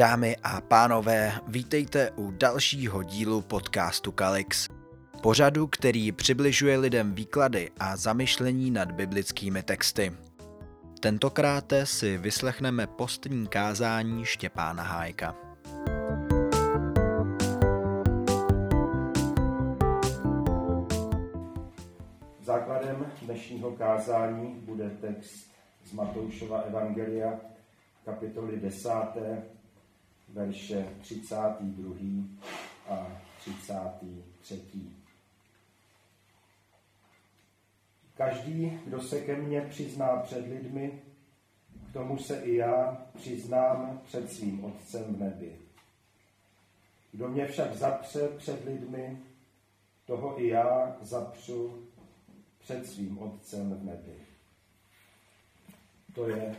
Dámy a pánové, vítejte u dalšího dílu podcastu Kalix. Pořadu, který přibližuje lidem výklady a zamyšlení nad biblickými texty. Tentokrát si vyslechneme postní kázání Štěpána Hájka. Základem dnešního kázání bude text z Matoušova Evangelia, kapitoly 10, verše 32. a 33. Každý, kdo se ke mně přizná před lidmi, k tomu se i já přiznám před svým Otcem v nebi. Kdo mě však zapře před lidmi, toho i já zapřu před svým Otcem v nebi. To je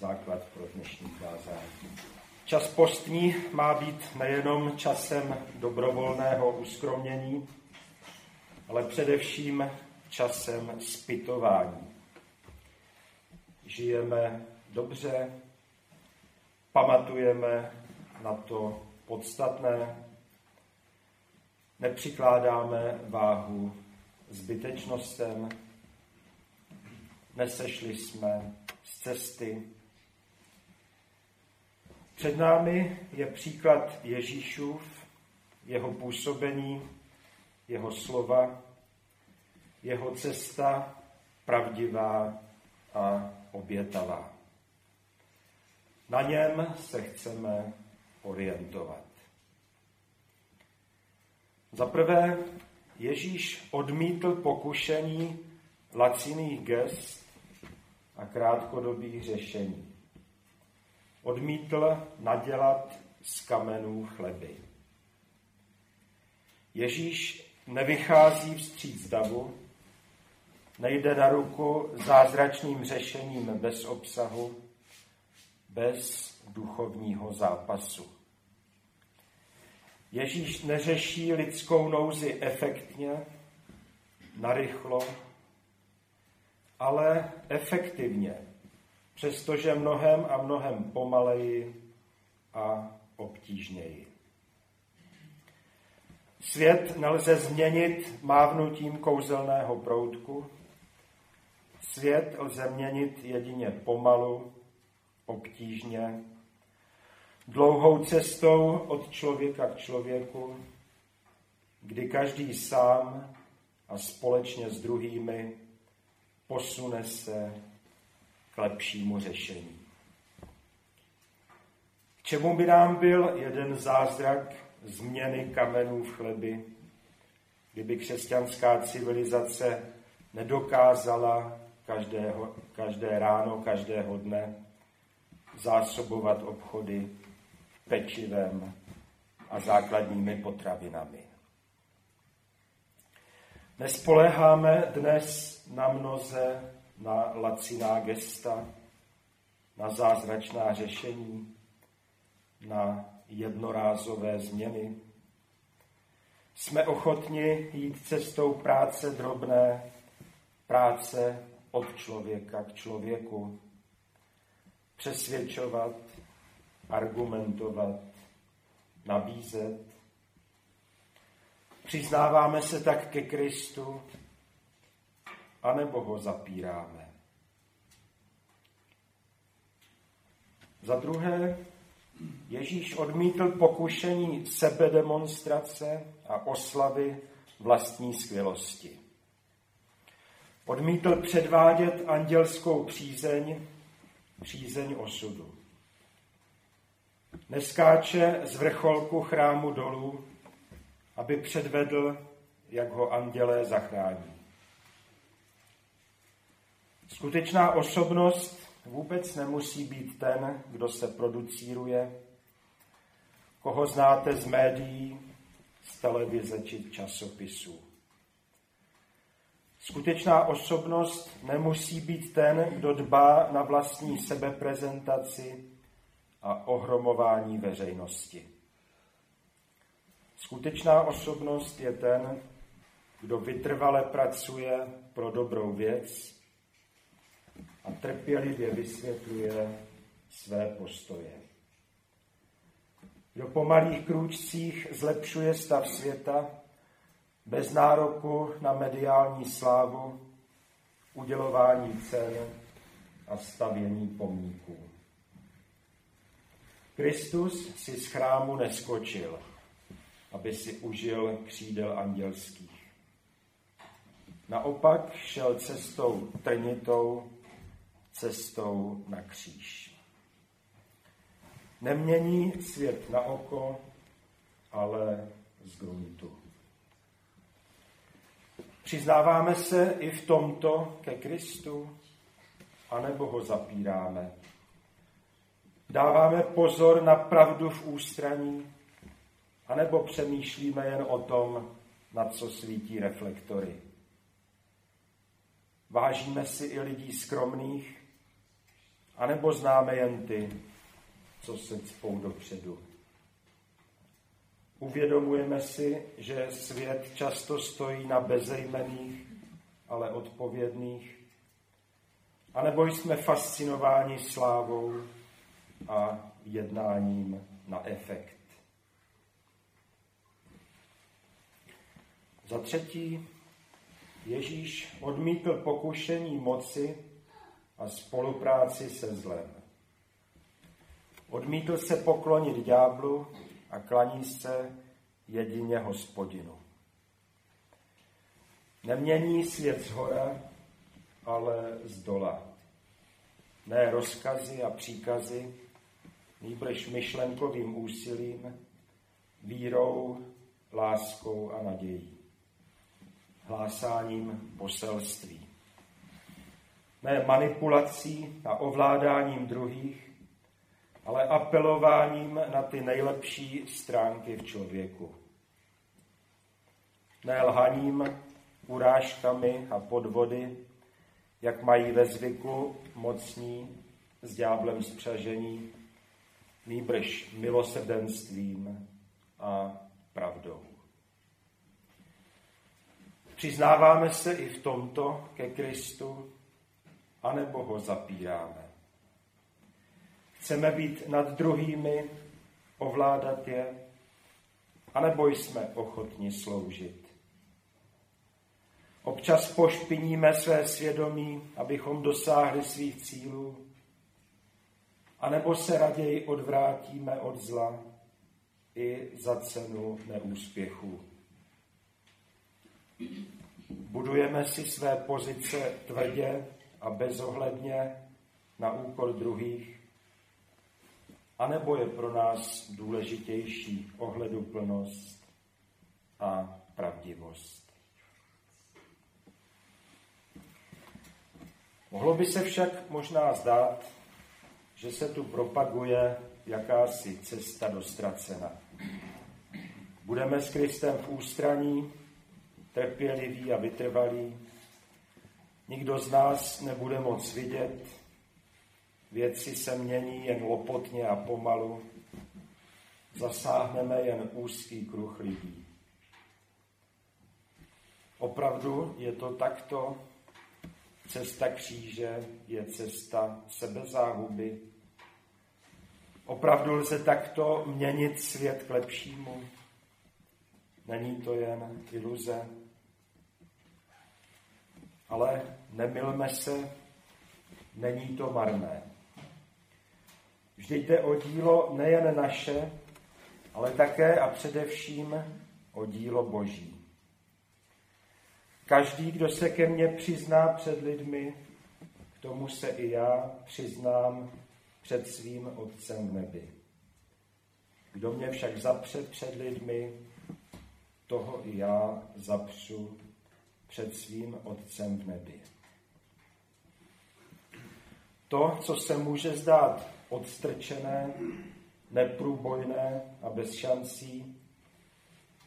základ pro dnešní kázání. Čas postní má být nejenom časem dobrovolného uskromnění, ale především časem spytování. Žijeme dobře, pamatujeme na to podstatné, nepřikládáme váhu zbytečnostem, nesešli jsme z cesty. Před námi je příklad Ježíšův, jeho působení, jeho slova, jeho cesta pravdivá a obětavá. Na něm se chceme orientovat. Za prvé, Ježíš odmítl pokušení laciných gest a krátkodobých řešení. Odmítl nadělat z kamenů chleby. Ježíš nevychází vstříc davu, nejde na ruku zázračným řešením bez obsahu, bez duchovního zápasu. Ježíš neřeší lidskou nouzi efektně, narychlo, ale efektivně, přestože mnohem a mnohem pomaleji a obtížněji. Svět nelze změnit mávnutím kouzelného proutku, Svět lze měnit jedině pomalu, obtížně, dlouhou cestou od člověka k člověku, kdy každý sám a společně s druhými posune se k lepšímu řešení. K čemu by nám byl jeden zázrak změny kamenů v chleby, kdyby křesťanská civilizace nedokázala každého, každé ráno, každého dne zásobovat obchody pečivem a základními potravinami. Nespoléháme dnes na mnoze, na laciná gesta, na zázračná řešení, na jednorázové změny. Jsme ochotni jít cestou práce drobné, práce od člověka k člověku. Přesvědčovat, argumentovat, nabízet. Přiznáváme se tak ke Kristu, anebo ho zapíráme. Za druhé, Ježíš odmítl pokušení sebedemonstrace a oslavy vlastní skvělosti. Odmítl předvádět andělskou přízeň, přízeň osudu. Neskáče z vrcholku chrámu dolů, aby předvedl, jak ho andělé zachrání. Skutečná osobnost vůbec nemusí být ten, kdo se producíruje, koho znáte z médií, z televize či časopisů. Skutečná osobnost nemusí být ten, kdo dbá na vlastní sebeprezentaci a ohromování veřejnosti. Skutečná osobnost je ten, kdo vytrvale pracuje pro dobrou věc a trpělivě vysvětluje své postoje. kdo po malých krůčcích zlepšuje stav světa, bez nároku na mediální slávu, udělování cen a stavění pomníků. Kristus si z chrámu neskočil, aby si užil křídel andělských. Naopak šel cestou trnitou, cestou na kříž. Nemění svět na oko, ale z gruntu. Přiznáváme se i v tomto ke Kristu, anebo ho zapíráme. Dáváme pozor na pravdu v ústraní, anebo přemýšlíme jen o tom, na co svítí reflektory. Vážíme si i lidí skromných, anebo známe jen ty, co se cpou dopředu. Uvědomujeme si, že svět často stojí na bezejmených, ale odpovědných, anebo jsme fascinováni slávou a jednáním na efekt. Za třetí, Ježíš odmítl pokušení moci a spolupráci se zlem. Odmítl se poklonit ďáblu a klaní se jedině hospodinu. Nemění svět z hora, ale z dola. Ne rozkazy a příkazy, nýbrž myšlenkovým úsilím, vírou, láskou a nadějí. Hlásáním poselství. Ne manipulací a ovládáním druhých, ale apelováním na ty nejlepší stránky v člověku. Ne lhaním, urážkami a podvody, jak mají ve zvyku mocní s ďáblem spřažení, nýbrž milosrdenstvím a pravdou. Přiznáváme se i v tomto ke Kristu, anebo ho zapíráme. Chceme být nad druhými, ovládat je, anebo jsme ochotni sloužit. Občas pošpiníme své svědomí, abychom dosáhli svých cílů, anebo se raději odvrátíme od zla i za cenu neúspěchu. Budujeme si své pozice tvrdě a bezohledně na úkor druhých, anebo je pro nás důležitější ohleduplnost a pravdivost. Mohlo by se však možná zdát, že se tu propaguje jakási cesta dostracena. Budeme s Kristem v ústraní, trpěliví a vytrvalí. Nikdo z nás nebude moc vidět, Věci se mění jen lopotně a pomalu. Zasáhneme jen úzký kruh lidí. Opravdu je to takto. Cesta kříže je cesta sebezáhuby. Opravdu lze takto měnit svět k lepšímu. Není to jen iluze. Ale nemilme se, není to marné. Vždyť jde o dílo nejen naše, ale také a především o dílo Boží. Každý, kdo se ke mně přizná před lidmi, k tomu se i já přiznám před svým Otcem v nebi. Kdo mě však zapře před lidmi, toho i já zapřu před svým Otcem v nebi. To, co se může zdát odstrčené, neprůbojné a bez šancí,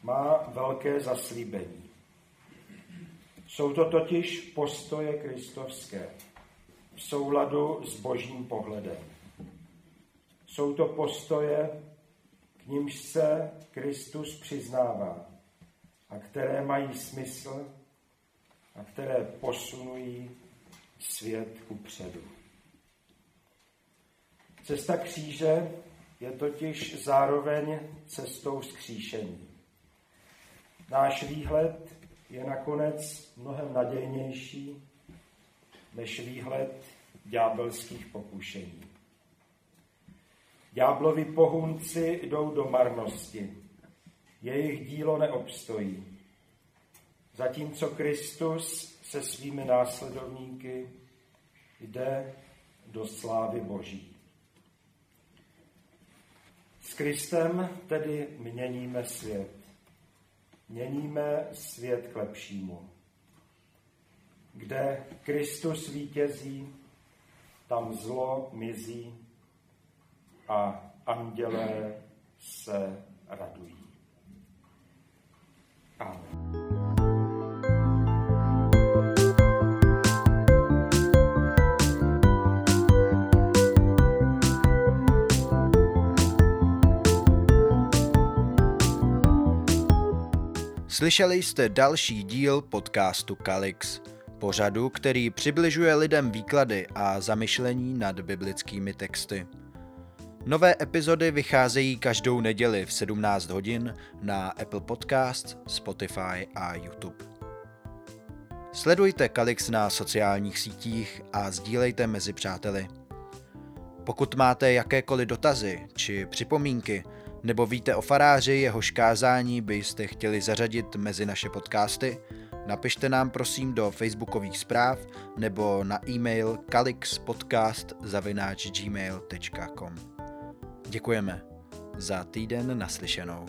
má velké zaslíbení. Jsou to totiž postoje kristovské v souladu s božím pohledem. Jsou to postoje, k nímž se Kristus přiznává a které mají smysl a které posunují svět ku předu. Cesta kříže je totiž zároveň cestou zkříšení. Náš výhled je nakonec mnohem nadějnější než výhled ďábelských pokušení. Ďáblovi pohunci jdou do marnosti. Jejich dílo neobstojí. Zatímco Kristus se svými následovníky jde do slávy Boží. S Kristem tedy měníme svět. Měníme svět k lepšímu. Kde Kristus vítězí, tam zlo mizí a andělé se radují. Amen. Slyšeli jste další díl podcastu Kalix, pořadu, který přibližuje lidem výklady a zamyšlení nad biblickými texty. Nové epizody vycházejí každou neděli v 17 hodin na Apple Podcasts, Spotify a YouTube. Sledujte Kalix na sociálních sítích a sdílejte mezi přáteli. Pokud máte jakékoliv dotazy či připomínky, nebo víte o faráři, jehož kázání byste chtěli zařadit mezi naše podcasty, napište nám prosím do facebookových zpráv nebo na e-mail kalixpodcast.gmail.com Děkujeme. Za týden naslyšenou.